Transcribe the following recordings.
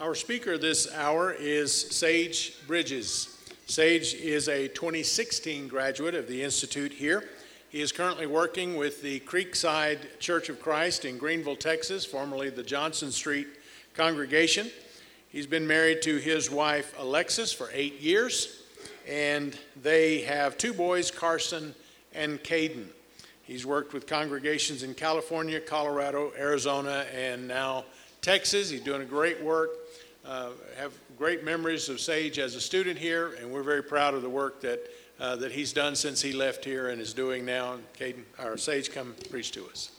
Our speaker this hour is Sage Bridges. Sage is a 2016 graduate of the Institute here. He is currently working with the Creekside Church of Christ in Greenville, Texas, formerly the Johnson Street congregation. He's been married to his wife Alexis for eight years, and they have two boys, Carson and Caden. He's worked with congregations in California, Colorado, Arizona, and now Texas. He's doing a great work. Uh, have great memories of Sage as a student here, and we're very proud of the work that uh, that he's done since he left here and is doing now. Caden, our Sage, come preach to us.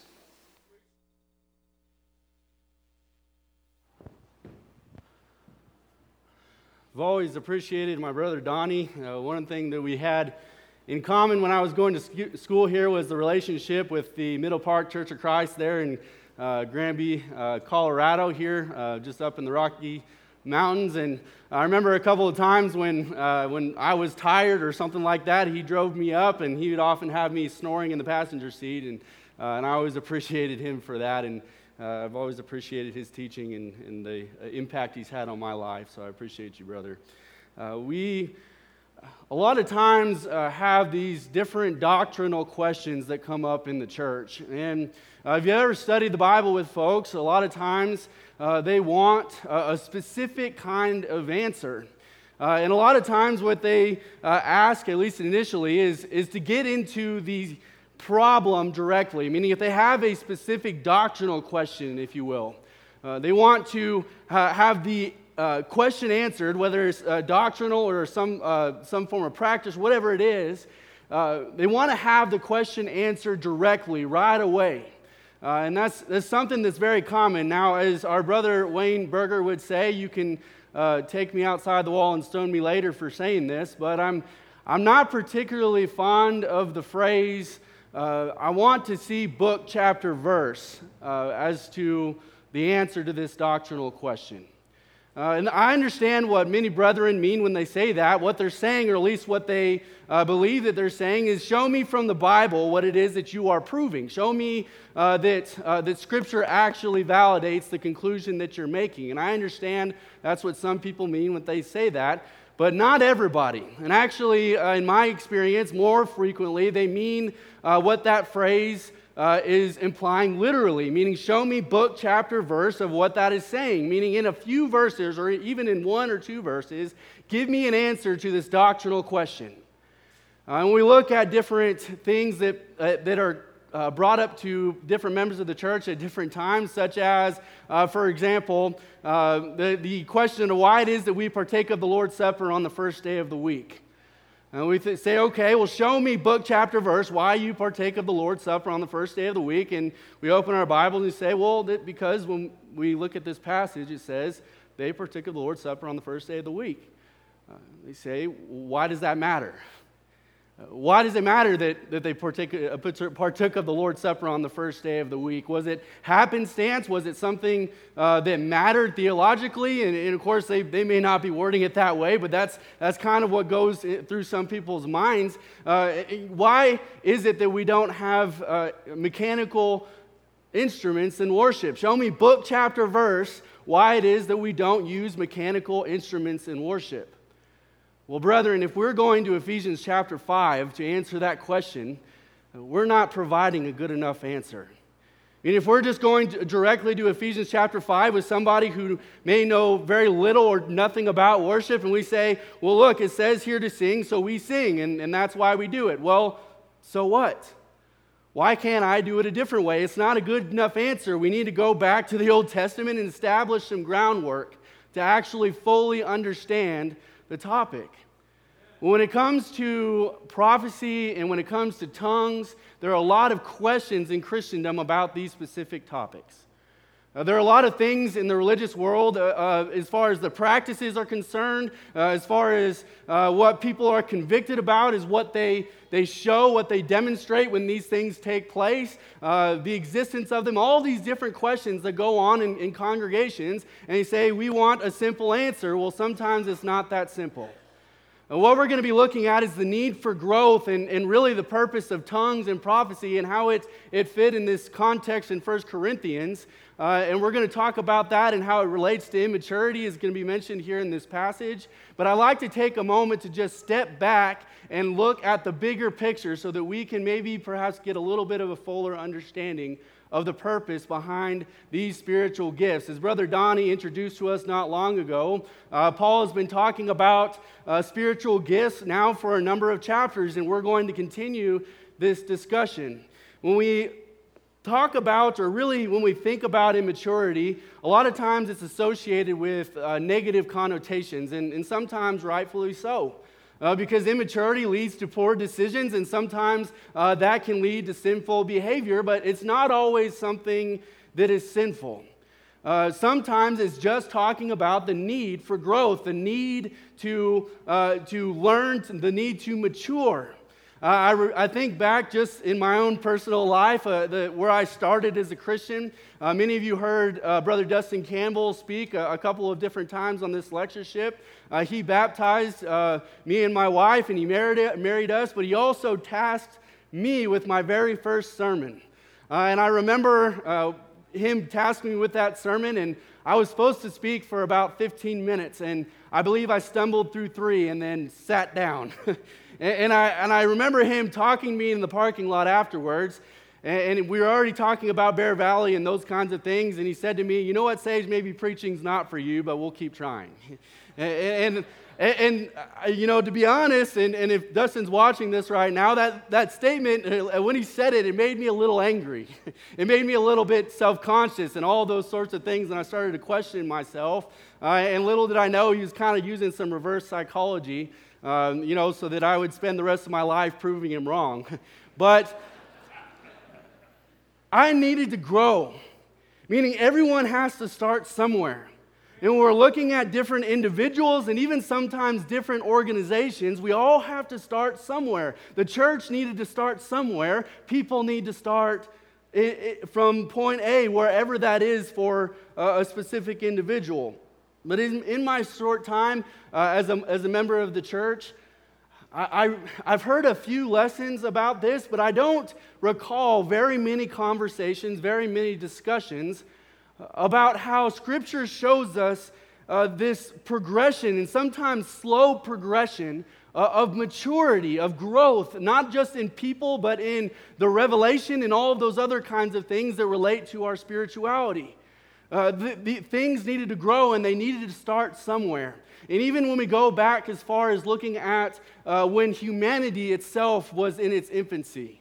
I've always appreciated my brother Donnie. Uh, one thing that we had in common when I was going to school here was the relationship with the Middle Park Church of Christ there in uh, Granby, uh, Colorado, here, uh, just up in the Rocky Mountains. And I remember a couple of times when, uh, when I was tired or something like that, he drove me up and he would often have me snoring in the passenger seat. And, uh, and I always appreciated him for that. And I've always appreciated his teaching and, and the impact he's had on my life. So I appreciate you, brother. we a lot of times uh, have these different doctrinal questions that come up in the church. And uh, if you ever studied the Bible with folks, a lot of times uh, they want a, a, specific kind of answer. Uh, and a lot of times, what they uh, ask, at least initially, is, is to get into the problem directly, meaning if they have a specific doctrinal question, if you will. Uh, they want to have the uh, question answered, whether it's uh, doctrinal or some, uh, some form of practice, whatever it is, uh, they want to have the question answered directly, right away. Uh, and that's, that's something that's very common. Now, as our brother Wayne Berger would say, you can uh, take me outside the wall and stone me later for saying this, but I'm, I'm not particularly fond of the phrase, I want to see book, chapter, verse as to the answer to this doctrinal question. Uh, and I understand what many brethren mean when they say that. What they're saying, or at least what they uh, believe that they're saying, is show me from the Bible what it is that you are proving. Show me uh, that, uh, that Scripture actually validates the conclusion that you're making. And I understand that's what some people mean when they say that, but not everybody. And actually, uh, in my experience, more frequently, they mean uh, what that phrase uh, is implying literally, meaning show me book, chapter, verse of what that is saying, meaning in a few verses or even in one or two verses, give me an answer to this doctrinal question. Uh, and we look at different things that, uh, that are uh, brought up to different members of the church at different times, such as, uh, for example, uh, the, the question of why it is that we partake of the Lord's Supper on the first day of the week. And we th- say, okay, well, show me book, chapter, verse, why you partake of the Lord's Supper on the first day of the week. And we open our Bible and say, well, because when we look at this passage, it says they partook of the Lord's Supper on the first day of the week. Uh, they say, why does that matter? Why does it matter that, that they partake, uh, partook of the Lord's Supper on the first day of the week? Was it happenstance? Was it something uh, that mattered theologically? And, and, of course, they, they may not be wording it that way, but that's, that's kind of what goes through some people's minds. Uh, why is it that we don't have uh, mechanical instruments in worship? Show me book, chapter, verse why it is that we don't use mechanical instruments in worship. Well, brethren, if we're going to Ephesians chapter 5 to answer that question, we're not providing a good enough answer. And if we're just going to directly to Ephesians chapter 5 with somebody who may know very little or nothing about worship, and we say, well, look, it says here to sing, so we sing, and, and that's why we do it. Well, so what? Why can't I do it a different way? It's not a good enough answer. We need to go back to the Old Testament and establish some groundwork to actually fully understand the topic. When it comes to prophecy and when it comes to tongues, there are a lot of questions in Christendom about these specific topics. Uh, there are a lot of things in the religious world uh, uh, as far as the practices are concerned, uh, as far as uh, what people are convicted about, is what they, they show, what they demonstrate when these things take place, uh, the existence of them, all these different questions that go on in, in congregations. And you say, We want a simple answer. Well, sometimes it's not that simple. And what we're going to be looking at is the need for growth and, and really the purpose of tongues and prophecy and how it, it fit in this context in 1 Corinthians. Uh, and we're going to talk about that and how it relates to immaturity is going to be mentioned here in this passage. But I like to take a moment to just step back and look at the bigger picture so that we can maybe perhaps get a little bit of a fuller understanding of the purpose behind these spiritual gifts. As Brother Donnie introduced to us not long ago, uh, Paul has been talking about uh, spiritual gifts now for a number of chapters, and we're going to continue this discussion. When we talk about, or really when we think about immaturity, a lot of times it's associated with uh, negative connotations, and, and sometimes rightfully so uh, because immaturity leads to poor decisions, and sometimes uh, that can lead to sinful behavior, but it's not always something that is sinful. Uh, sometimes it's just talking about the need for growth, the need to, uh, to learn, the need to mature. Uh, I, re- I, think back just in my own personal life, uh, the, where I started as a Christian. Uh, many of you heard uh, Brother Dustin Campbell speak a, a, couple of different times on this lectureship. Uh, he baptized uh, me and my wife, and he married, married us, but he also tasked me with my very first sermon. and I remember him tasking me with that sermon, and I was supposed to speak for about 15 minutes, and I believe I stumbled through three and then sat down. And, I, and I remember him talking to me in the parking lot afterwards. And, we were already talking about Bear Valley and those kinds of things. And he said to me, You know what, Sage, maybe preaching's not for you, but we'll keep trying. and, and, and, uh, you know, to be honest, and, and if Dustin's watching this right now, that, that statement, uh, when he said it, it made me a little angry. it made me a little bit self conscious and all those sorts of things. And I started to question myself. Uh, and little did I know he was kind of using some reverse psychology um, you know, so that I would spend the rest of my life proving him wrong. but I needed to grow, meaning everyone has to start somewhere. And when we're looking at different individuals and even sometimes different organizations, we all have to start somewhere. The church needed to start somewhere. People need to start from point A, wherever that is for a specific individual. But in, in my short time uh, as, a, as a member of the church, I, I, have heard a few lessons about this, but I don't recall very many conversations, very many discussions about how Scripture shows us uh, this progression and sometimes slow progression uh, of maturity, of growth, not just in people, but in the revelation and all of those other kinds of things that relate to our spirituality. Uh, the, the, things needed to grow and they needed to start somewhere. And even when we go back as far as looking at uh, when humanity itself was in its infancy,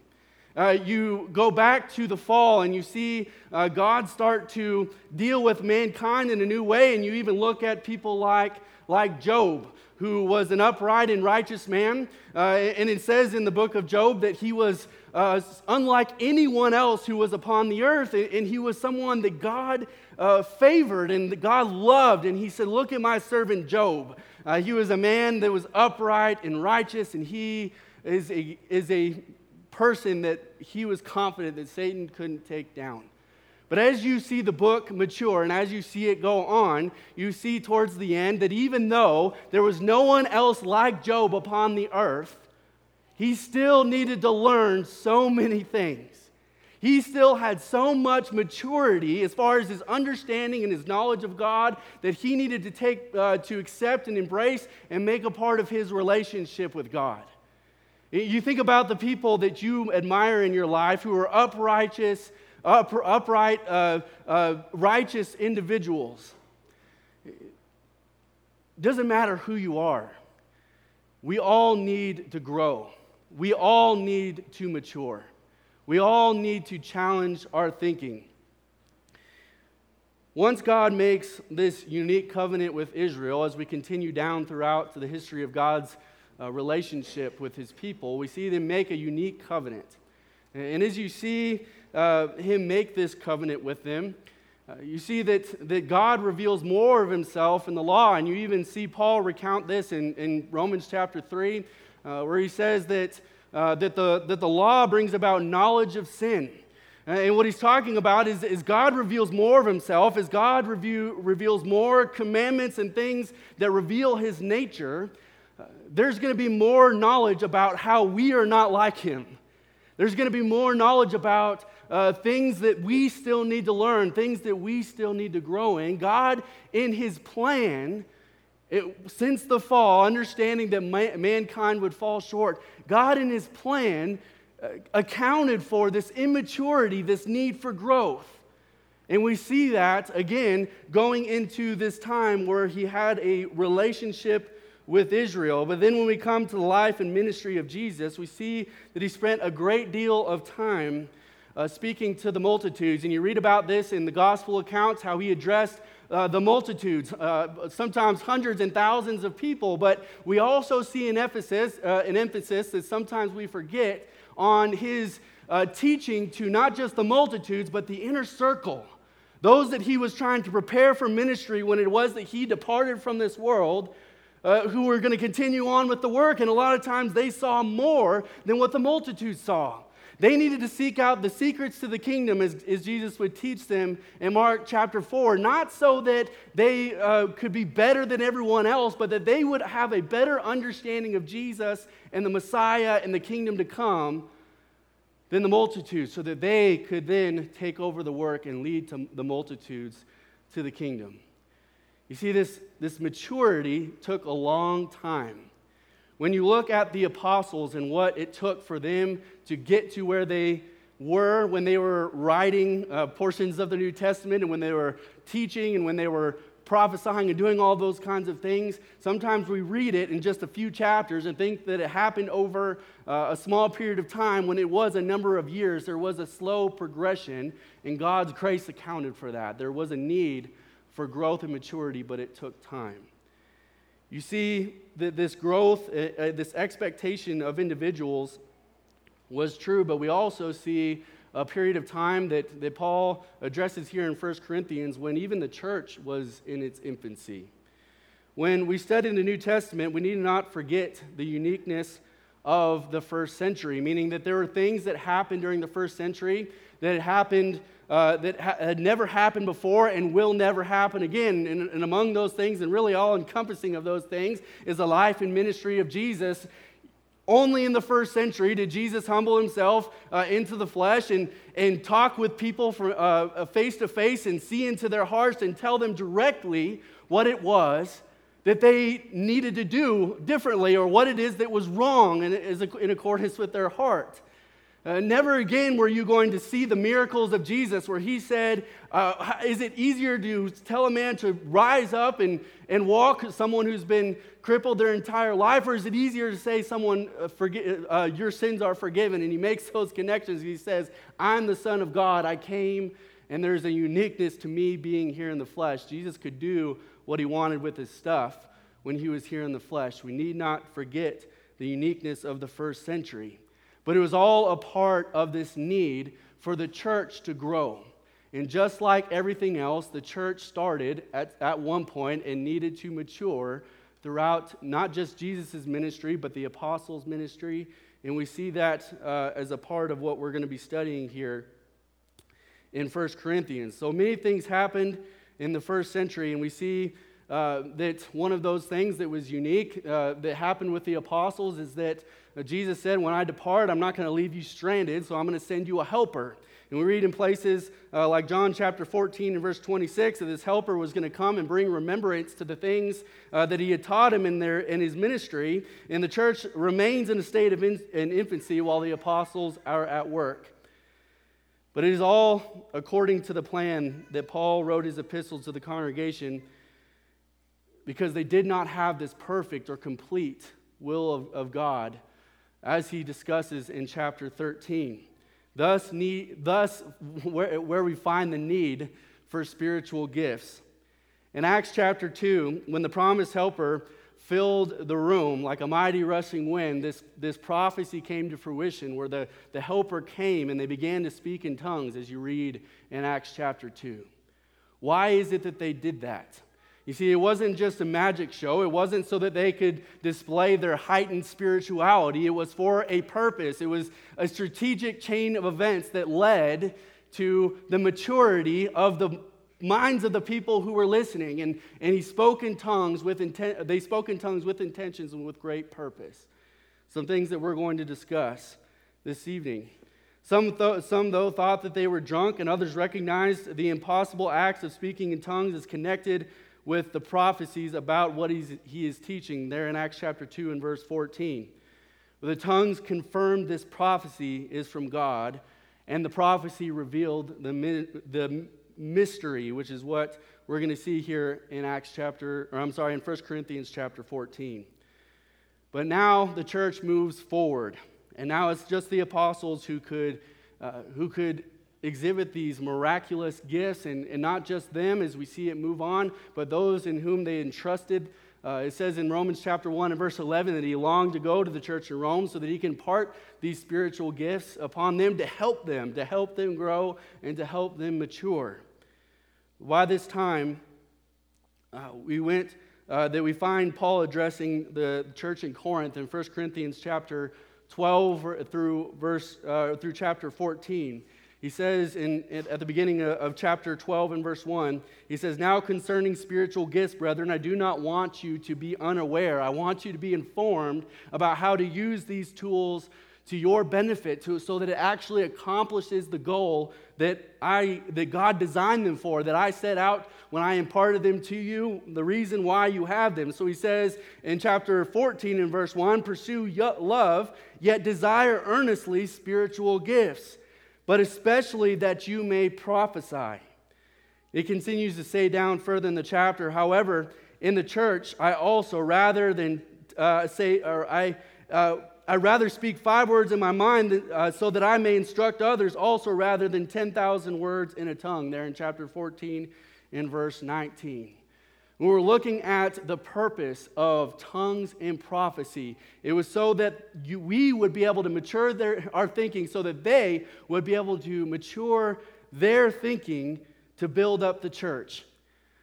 uh, you go back to the fall and you see uh, God start to deal with mankind in a new way, and you even look at people like, like Job, who was an upright and righteous man. Uh, and it says in the book of Job that he was uh, unlike anyone else who was upon the earth, and he was someone that God uh, favored and that God loved. And he said, Look at my servant Job. Uh, he was a man that was upright and righteous, and he is a, is a person that he was confident that Satan couldn't take down. But as you see the book mature and as you see it go on, you see towards the end that even though there was no one else like Job upon the earth, he still needed to learn so many things. He still had so much maturity as far as his understanding and his knowledge of God that he needed to take uh, to accept and embrace and make a part of his relationship with God. You think about the people that you admire in your life who are upright, up, upright, uh, uh, righteous individuals. Doesn't matter who you are. We all need to grow. We all need to mature. We all need to challenge our thinking. Once God makes this unique covenant with Israel, as we continue down throughout to the history of God's uh, relationship with his people, we see them make a unique covenant. And as you see uh, him make this covenant with them, uh, you see that, that God reveals more of himself in the law. And you even see Paul recount this in, in Romans chapter 3, uh, where he says that uh, that, the, that the law brings about knowledge of sin. And what he's talking about is, is God reveals more of himself, as God review, reveals more commandments and things that reveal his nature. uh, there's going to be more knowledge about how we are not like him. There's going to be more knowledge about uh, things that we still need to learn, things that we still need to grow in. God, in his plan, it, since the fall, understanding that mankind would fall short, God, in his plan, uh, accounted for this immaturity, this need for growth. And we see that again going into this time where he had a relationship with Israel. But then when we come to the life and ministry of Jesus, we see that he spent a great deal of time uh, speaking to the multitudes. And you read about this in the gospel accounts, how he addressed uh, the multitudes, uh, sometimes hundreds and thousands of people. But we also see an emphasis, uh, an emphasis that sometimes we forget on his uh, teaching to not just the multitudes, but the inner circle. Those that he was trying to prepare for ministry when it was that he departed from this world, uh, who were going to continue on with the work. And a lot of times they saw more than what the multitudes saw. They needed to seek out the secrets to the kingdom as, as Jesus would teach them in Mark chapter 4, not so that they uh, could be better than everyone else, but that they would have a better understanding of Jesus and the Messiah and the kingdom to come than the multitudes, so that they could then take over the work and lead to the multitudes to the kingdom. You see, this, this maturity took a long time. When you look at the apostles and what it took for them to get to where they were when they were writing uh, portions of the New Testament and when they were teaching and when they were prophesying and doing all those kinds of things, sometimes we read it in just a few chapters and think that it happened over uh, a small period of time when it was a number of years. There was a slow progression, and God's grace accounted for that. There was a need for growth and maturity, but it took time. You see that this growth, uh, uh, this expectation of individuals was true, but we also see a period of time that, that Paul addresses here in 1 Corinthians when even the church was in its infancy. When we study the New Testament, we need not forget the uniqueness of the first century, meaning that there were things that happened during the first century that happened uh, that ha- had never happened before and will never happen again. And, and among those things, and really all encompassing of those things, is the life and ministry of Jesus. Only in the first century did Jesus humble himself uh, into the flesh and, and talk with people face to face and see into their hearts and tell them directly what it was that they needed to do differently or what it is that was wrong in, in accordance with their heart. Uh, never again were you going to see the miracles of Jesus where he said, uh, Is it easier to tell a man to rise up and, and walk, someone who's been crippled their entire life, or is it easier to say, Someone, uh, forgi- uh, your sins are forgiven? And he makes those connections. He says, I'm the Son of God. I came, and there's a uniqueness to me being here in the flesh. Jesus could do what he wanted with his stuff when he was here in the flesh. We need not forget the uniqueness of the first century. But it was all a part of this need for the church to grow. And just like everything else, the church started at, at one point and needed to mature throughout not just Jesus' ministry, but the apostles' ministry. And we see that uh, as a part of what we're going to be studying here in 1 Corinthians. So many things happened in the first century, and we see uh, that one of those things that was unique uh, that happened with the apostles is that Jesus said, When I depart, I'm not going to leave you stranded, so I'm going to send you a helper. And we read in places uh, like John chapter 14 and verse 26 that this helper was going to come and bring remembrance to the things uh, that he had taught him in, their, in his ministry. And the church remains in a state of in, in infancy while the apostles are at work. But it is all according to the plan that Paul wrote his epistles to the congregation because they did not have this perfect or complete will of, of God as he discusses in chapter 13. Thus, need, thus where, where we find the need for spiritual gifts. In Acts chapter 2, when the promised helper filled the room like a mighty rushing wind, this, this prophecy came to fruition where the, the helper came and they began to speak in tongues, as you read in Acts chapter 2. Why is it that they did that? You see, it wasn't just a magic show. It wasn't so that they could display their heightened spirituality. It was for a purpose. It was a strategic chain of events that led to the maturity of the minds of the people who were listening. And, and he spoke in tongues with intent, they spoke in tongues with intentions and with great purpose. Some things that we're going to discuss this evening. Some, th- some, though, thought that they were drunk, and others recognized the impossible acts of speaking in tongues as connected with the prophecies about what he is teaching there in Acts chapter 2 and verse 14. The tongues confirmed this prophecy is from God, and the prophecy revealed the, the mystery, which is what we're going to see here in Acts chapter, or I'm sorry, in 1 Corinthians chapter 14. But now the church moves forward, and now it's just the apostles who could, uh, who could exhibit these miraculous gifts, and, and not just them as we see it move on, but those in whom they entrusted. Uh, it says in Romans chapter 1 and verse 11 that he longed to go to the church in Rome so that he can part these spiritual gifts upon them to help them, to help them grow, and to help them mature. By this time, uh, we went, uh, that we find Paul addressing the church in Corinth in 1 Corinthians chapter 12 through verse, uh, through chapter 14. He says in, at the beginning of chapter 12 and verse 1, he says, Now concerning spiritual gifts, brethren, I do not want you to be unaware. I want you to be informed about how to use these tools to your benefit to, so that it actually accomplishes the goal that, I, that God designed them for, that I set out when I imparted them to you, the reason why you have them. So he says in chapter 14 and verse 1 Pursue love, yet desire earnestly spiritual gifts but especially that you may prophesy. It continues to say down further in the chapter, however, in the church, I also, rather than uh, say, or I, uh, I rather speak five words in my mind uh, so that I may instruct others also rather than 10,000 words in a tongue, there in chapter 14 in verse 19. When we're looking at the purpose of tongues and prophecy, it was so that you, we would be able to mature their, our thinking, so that they would be able to mature their thinking to build up the church.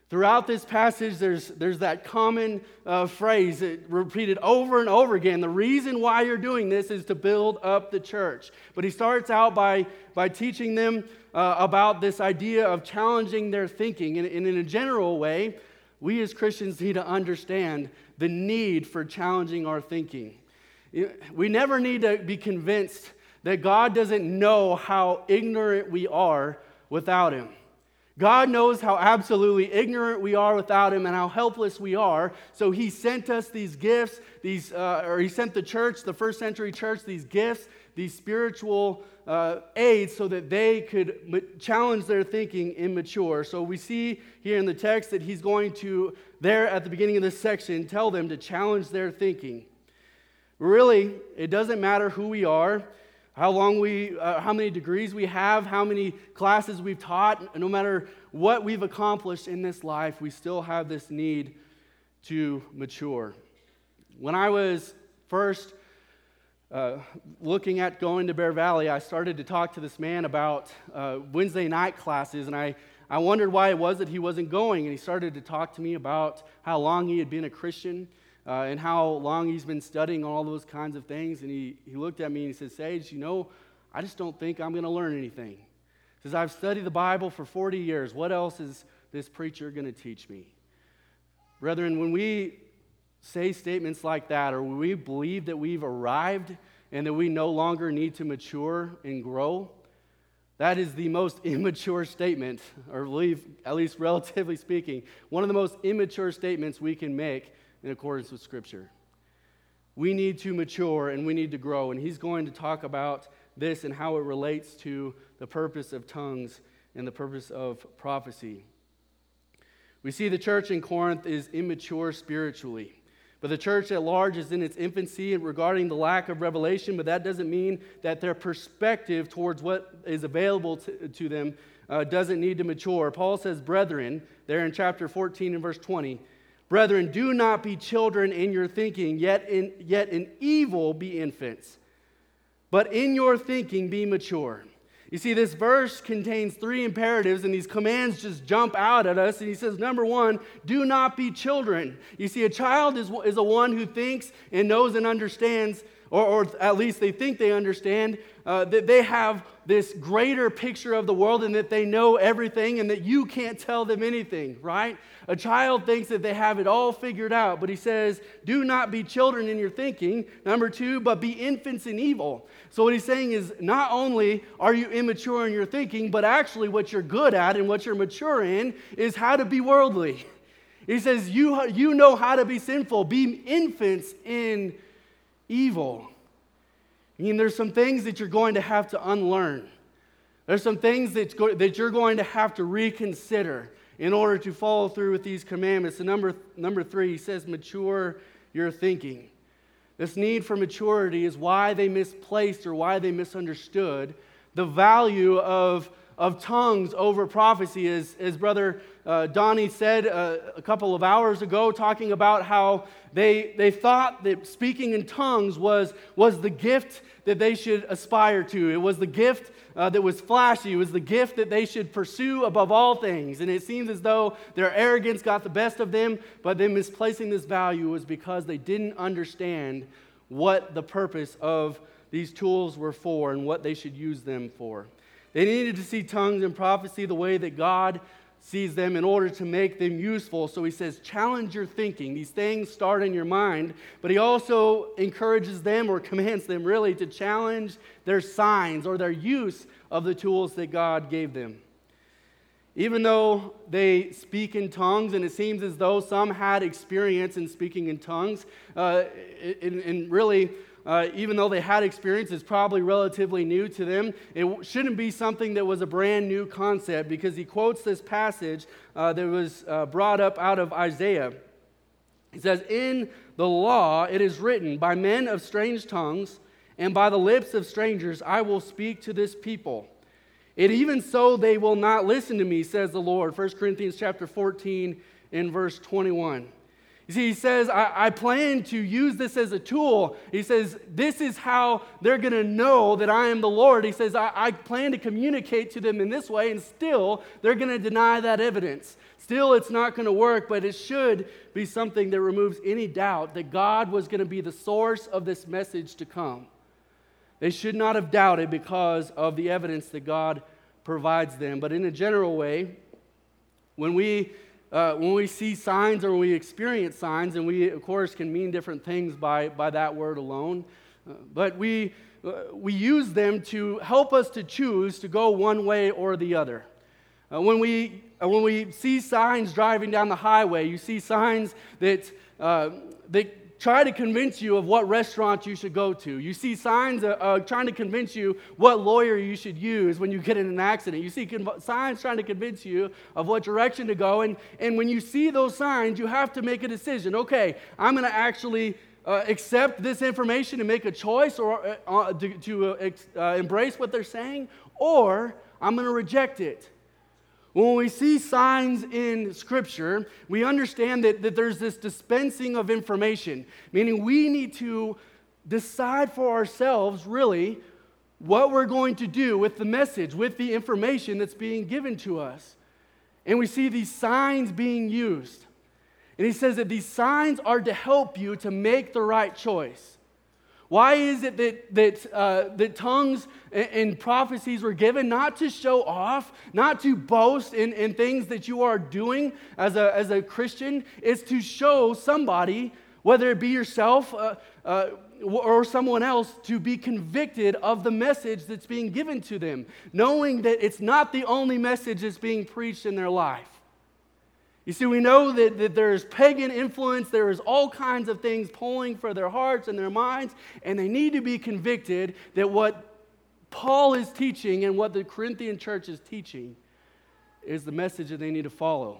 Throughout this passage, there's, there's that common uh, phrase repeated over and over again. The reason why you're doing this is to build up the church. But he starts out by, by teaching them uh, about this idea of challenging their thinking. And, and in a general way, we as Christians need to understand the need for challenging our thinking. We never need to be convinced that God doesn't know how ignorant we are without Him. God knows how absolutely ignorant we are without Him and how helpless we are. So He sent us these gifts, these, uh, or He sent the church, the first century church, these gifts, these spiritual uh, so that they could challenge their thinking immature. So we see here in the text that he's going to, there at the beginning of this section, tell them to challenge their thinking. Really, it doesn't matter who we are, how long we, uh, how many degrees we have, how many classes we've taught, no matter what we've accomplished in this life, we still have this need to mature. When I was first uh, looking at going to Bear Valley, I started to talk to this man about uh, Wednesday night classes, and I, I wondered why it was that he wasn't going. And he started to talk to me about how long he had been a Christian uh, and how long he's been studying all those kinds of things. And he, he looked at me and he said, Sage, you know, I just don't think I'm going to learn anything. He says, I've studied the Bible for 40 years. What else is this preacher going to teach me? Brethren, when we say statements like that, or we believe that we've arrived and that we no longer need to mature and grow, that is the most immature statement, or believe, at least relatively speaking, one of the most immature statements we can make in accordance with Scripture. We need to mature and we need to grow. And he's going to talk about this and how it relates to the purpose of tongues and the purpose of prophecy. We see the church in Corinth is immature spiritually. But the church at large is in its infancy regarding the lack of revelation, but that doesn't mean that their perspective towards what is available to, to them uh, doesn't need to mature. Paul says, Brethren, there in chapter 14 and verse 20, Brethren, do not be children in your thinking, yet in, yet in evil be infants, but in your thinking be mature. You see, this verse contains three imperatives, and these commands just jump out at us. And he says, number one, do not be children. You see, a child is, is a one who thinks and knows and understands or, or at least they think they understand, uh, that they have this greater picture of the world and that they know everything and that you can't tell them anything, right? A child thinks that they have it all figured out, but he says, Do not be children in your thinking. Number two, but be infants in evil. So, what he's saying is, not only are you immature in your thinking, but actually what you're good at and what you're mature in is how to be worldly. He says, You, you know how to be sinful, be infants in evil. I mean, there's some things that you're going to have to unlearn. There's some things that, go, that you're going to have to reconsider in order to follow through with these commandments. And number, number three, he says, mature your thinking. This need for maturity is why they misplaced or why they misunderstood the value of, of tongues over prophecy. As, as Brother uh, Donnie said uh, a couple of hours ago, talking about how they, they thought that speaking in tongues was, was the gift that they should aspire to. It was the gift uh, that was flashy. It was the gift that they should pursue above all things. And it seems as though their arrogance got the best of them, but them misplacing this value was because they didn't understand what the purpose of these tools were for and what they should use them for. They needed to see tongues and prophecy the way that God sees them in order to make them useful. So he says, challenge your thinking. These things start in your mind, but he also encourages them or commands them really to challenge their signs or their use of the tools that God gave them. Even though they speak in tongues, and it seems as though some had experience in speaking in tongues, uh, and, and really uh, even though they had experience, it's probably relatively new to them. It shouldn't be something that was a brand new concept because he quotes this passage uh, that was uh, brought up out of Isaiah. He says, In the law it is written, By men of strange tongues and by the lips of strangers I will speak to this people. And even so they will not listen to me, says the Lord. 1 Corinthians chapter 14 in verse 21. You see, he says, I, I, plan to use this as a tool. He says, This is how they're going to know that I am the Lord. He says, I, I plan to communicate to them in this way, and still they're going to deny that evidence. Still, it's not going to work, but it should be something that removes any doubt that God was going to be the source of this message to come. They should not have doubted because of the evidence that God provides them. But in a general way, when we uh, when we see signs or we experience signs, and we, of course, can mean different things by, by that word alone, uh, but we, uh, we use them to help us to choose to go one way or the other. Uh, when, we, uh, when we see signs driving down the highway, you see signs that, uh, that try to convince you of what restaurant you should go to. You see signs uh, uh, trying to convince you what lawyer you should use when you get in an accident. You see signs trying to convince you of what direction to go. And, and when you see those signs, you have to make a decision. Okay, I'm going to actually uh, accept this information and make a choice or uh, uh, to, to ex- embrace what they're saying, or I'm going to reject it. When we see signs in Scripture, we understand that, that there's this dispensing of information, meaning we need to decide for ourselves, really, what we're going to do with the message, with the information that's being given to us. And we see these signs being used. And he says that these signs are to help you to make the right choice. Why is it that, that, uh, that tongues and, and, prophecies were given? Not to show off, not to boast in, in things that you are doing as a, as a Christian. It's to show somebody, whether it be yourself uh, uh, or someone else, to be convicted of the message that's being given to them, knowing that it's not the only message that's being preached in their life. You see, we know that, that there's pagan influence, there is all kinds of things pulling for their hearts and their minds, and they need to be convicted that what Paul is teaching and what the Corinthian church is teaching is the message that they need to follow.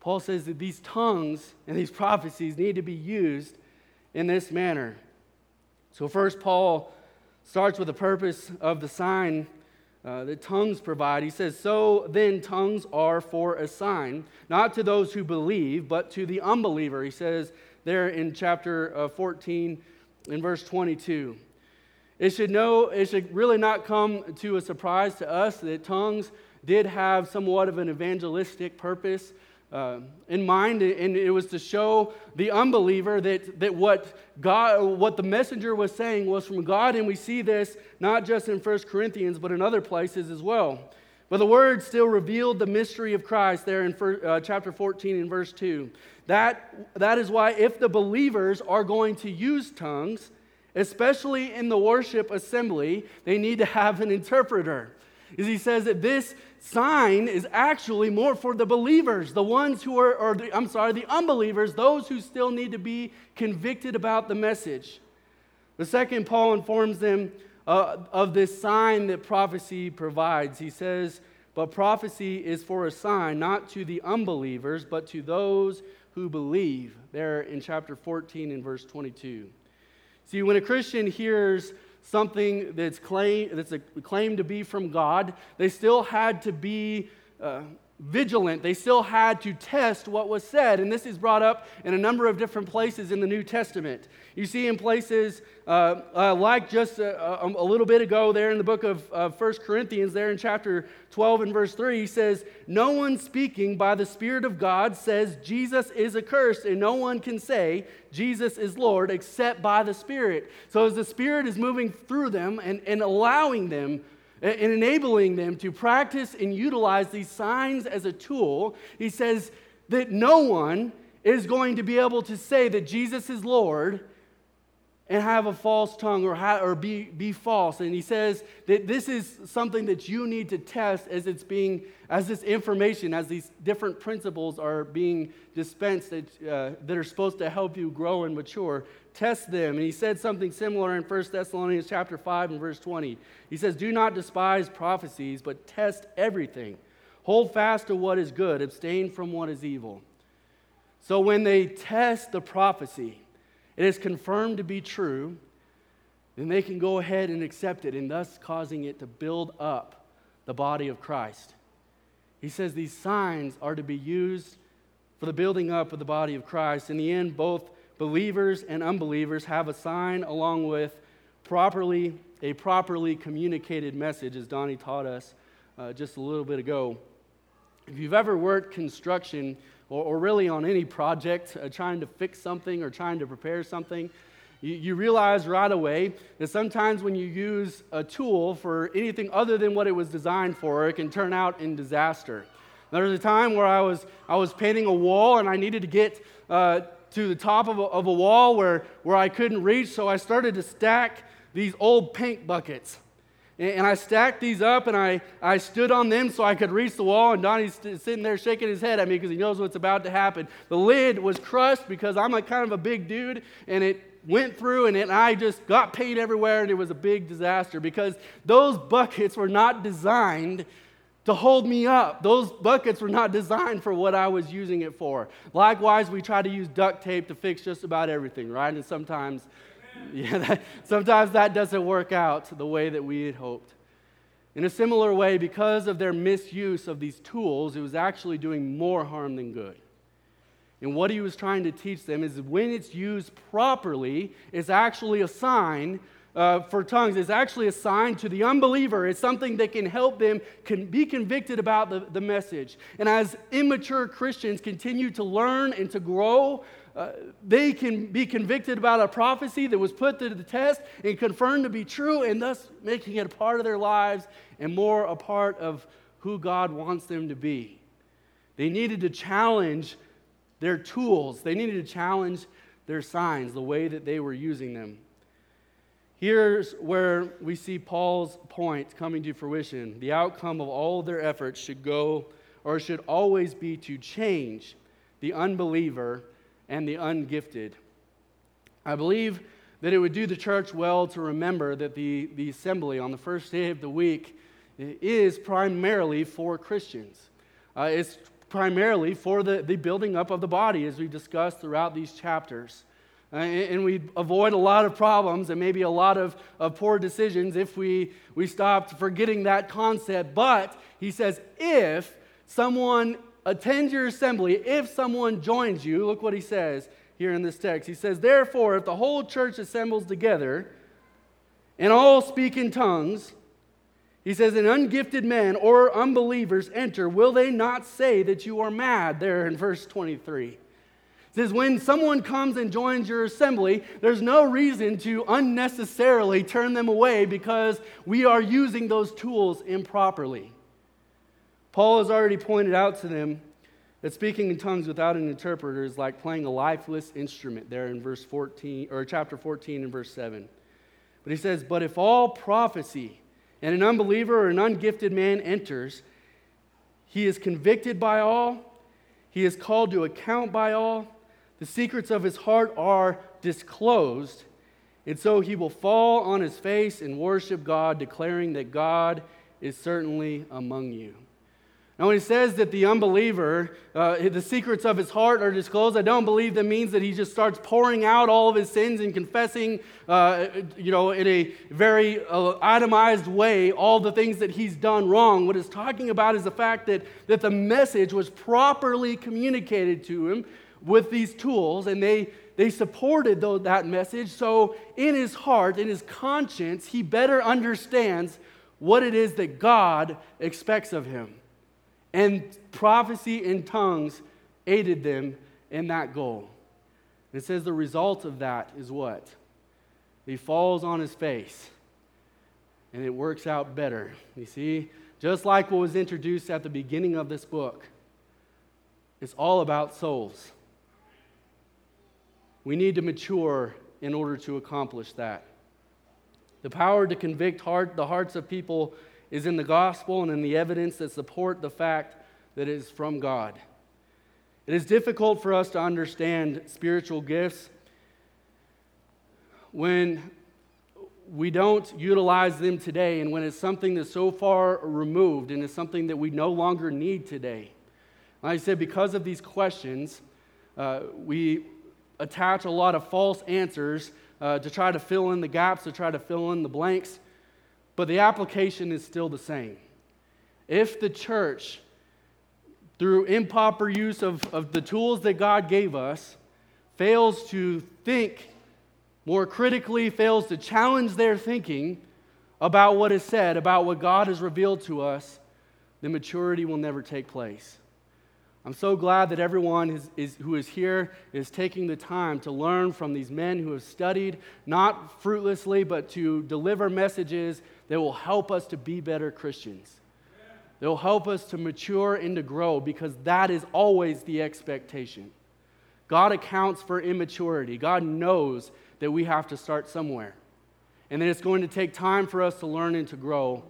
Paul says that these tongues and these prophecies need to be used in this manner. So, first, Paul starts with the purpose of the sign uh, that tongues provide. He says, So then tongues are for a sign, not to those who believe, but to the unbeliever. He says there in chapter uh, 14, in verse 22. It should know, it should really not come to a surprise to us that tongues did have somewhat of an evangelistic purpose. Uh, in mind, and it was to show the unbeliever that, that what, God, what the messenger was saying was from God, and we see this not just in 1 Corinthians, but in other places as well. But the word still revealed the mystery of Christ there in first, uh, chapter 14 and verse 2. That, that is why, if the believers are going to use tongues, especially in the worship assembly, they need to have an interpreter. As he says that this sign is actually more for the believers, the ones who are, or the, I'm sorry, the unbelievers, those who still need to be convicted about the message. The second, Paul informs them uh, of this sign that prophecy provides. He says, But prophecy is for a sign, not to the unbelievers, but to those who believe. There in chapter 14 and verse 22. See, when a Christian hears something that's, claim, that's a, claimed to be from God, they still had to be uh, vigilant. They still had to test what was said. And this is brought up in a number of different places in the New Testament. You see, in places uh, uh, like just a, a, a, little bit ago there in the book of uh, 1 Corinthians, there in chapter 12 and verse 3, he says, No one speaking by the Spirit of God says Jesus is accursed, and no one can say Jesus is Lord except by the Spirit. So as the Spirit is moving through them and, and allowing them and enabling them to practice and utilize these signs as a tool, he says that no one is going to be able to say that Jesus is Lord and have a false tongue or, ha- or be, be false. And he says that this is something that you need to test as it's being, as this information, as these different principles are being dispensed that, uh, that are supposed to help you grow and mature. Test them. And he said something similar in 1 Thessalonians chapter 5 and verse 20. He says, Do not despise prophecies, but test everything. Hold fast to what is good, abstain from what is evil. So when they test the prophecy, it is confirmed to be true, then they can go ahead and accept it, and thus causing it to build up the body of Christ. He says these signs are to be used for the building up of the body of Christ. In the end, both believers and unbelievers have a sign along with properly a properly communicated message, as Donnie taught us uh, just a little bit ago. If you've ever worked construction, or, or really on any project, uh, trying to fix something or trying to prepare something, you, you realize right away that sometimes when you use a tool for anything other than what it was designed for, it can turn out in disaster. There was a time where I was, I was painting a wall and I needed to get uh, to the top of a, of a wall where, where I couldn't reach, so I started to stack these old paint buckets. And I stacked these up and I, I stood on them so I could reach the wall. And Donnie's sitting there shaking his head at me because he knows what's about to happen. The lid was crushed because I'm a kind of a big dude and it went through and, it, and I just got paint everywhere and it was a big disaster because those buckets were not designed to hold me up. Those buckets were not designed for what I was using it for. Likewise, we try to use duct tape to fix just about everything, right? And sometimes yeah, that, sometimes that doesn't work out the way that we had hoped. In a similar way, because of their misuse of these tools, it was actually doing more harm than good. And what he was trying to teach them is when it's used properly, it's actually a sign uh, for tongues. is actually a sign to the unbeliever. It's something that can help them can be convicted about the, the message. And as immature Christians continue to learn and to grow, uh, they can be convicted about a prophecy that was put to the test and confirmed to be true, and thus making it a part of their lives and more a part of who God wants them to be. They needed to challenge their tools, they needed to challenge their signs, the way that they were using them. Here's where we see Paul's point coming to fruition. The outcome of all their efforts should go, or should always be, to change the unbeliever and the ungifted. I believe that it would do the church well to remember that the, the assembly on the first day of the week is primarily for Christians. Uh, it's primarily for the, the building up of the body, as we've discussed throughout these chapters. Uh, and, we avoid a lot of problems and maybe a lot of, of poor decisions if we, we stopped forgetting that concept. But he says, if someone attends your assembly if someone joins you. Look what he says here in this text. He says, Therefore, if the whole church assembles together and all speak in tongues, He says, An ungifted man or unbelievers enter, will they not say that you are mad? There in verse 23. Says, When someone comes and joins your assembly, there's no reason to unnecessarily turn them away because we are using those tools improperly. Paul has already pointed out to them that speaking in tongues without an interpreter is like playing a lifeless instrument there in verse 14 or chapter 14 and verse 7. But he says, But if all prophecy, and an unbeliever or an ungifted man enters, he is convicted by all, he is called to account by all, the secrets of his heart are disclosed, and so he will fall on his face and worship God, declaring that God is certainly among you. Now, when he says that the unbeliever, uh, the secrets of his heart are disclosed, I don't believe that means that he just starts pouring out all of his sins and confessing, uh, you know, in a very uh, itemized way all the things that he's done wrong. What it's talking about is the fact that, that the message was properly communicated to him with these tools, and they, they supported that message. So, in his heart, in his conscience, he better understands what it is that God expects of him. And prophecy in tongues aided them in that goal. And it says the result of that is what? He falls on his face. And it works out better. You see, just like what was introduced at the beginning of this book, it's all about souls. We need to mature in order to accomplish that. The power to convict heart, the hearts of people is in the gospel and in the evidence that support the fact that it is from God. It is difficult for us to understand spiritual gifts when we don't utilize them today and when it's something that's so far removed and it's something that we no longer need today. Like I said, because of these questions, uh, we attach a lot of false answers uh, to try to fill in the gaps, to try to fill in the blanks but the application is still the same. If the church, through improper use of, of the tools that God gave us, fails to think more critically, fails to challenge their thinking about what is said, about what God has revealed to us, then maturity will never take place. I'm so glad that everyone is, is, who is here is taking the time to learn from these men who have studied, not fruitlessly, but to deliver messages that will help us to be better Christians. They will help us to mature and to grow because that is always the expectation. God accounts for immaturity. God knows that we have to start somewhere. And that it's going to take time for us to learn and to grow.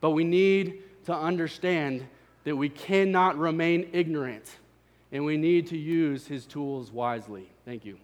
But we need to understand that we cannot remain ignorant and we need to use his tools wisely. Thank you.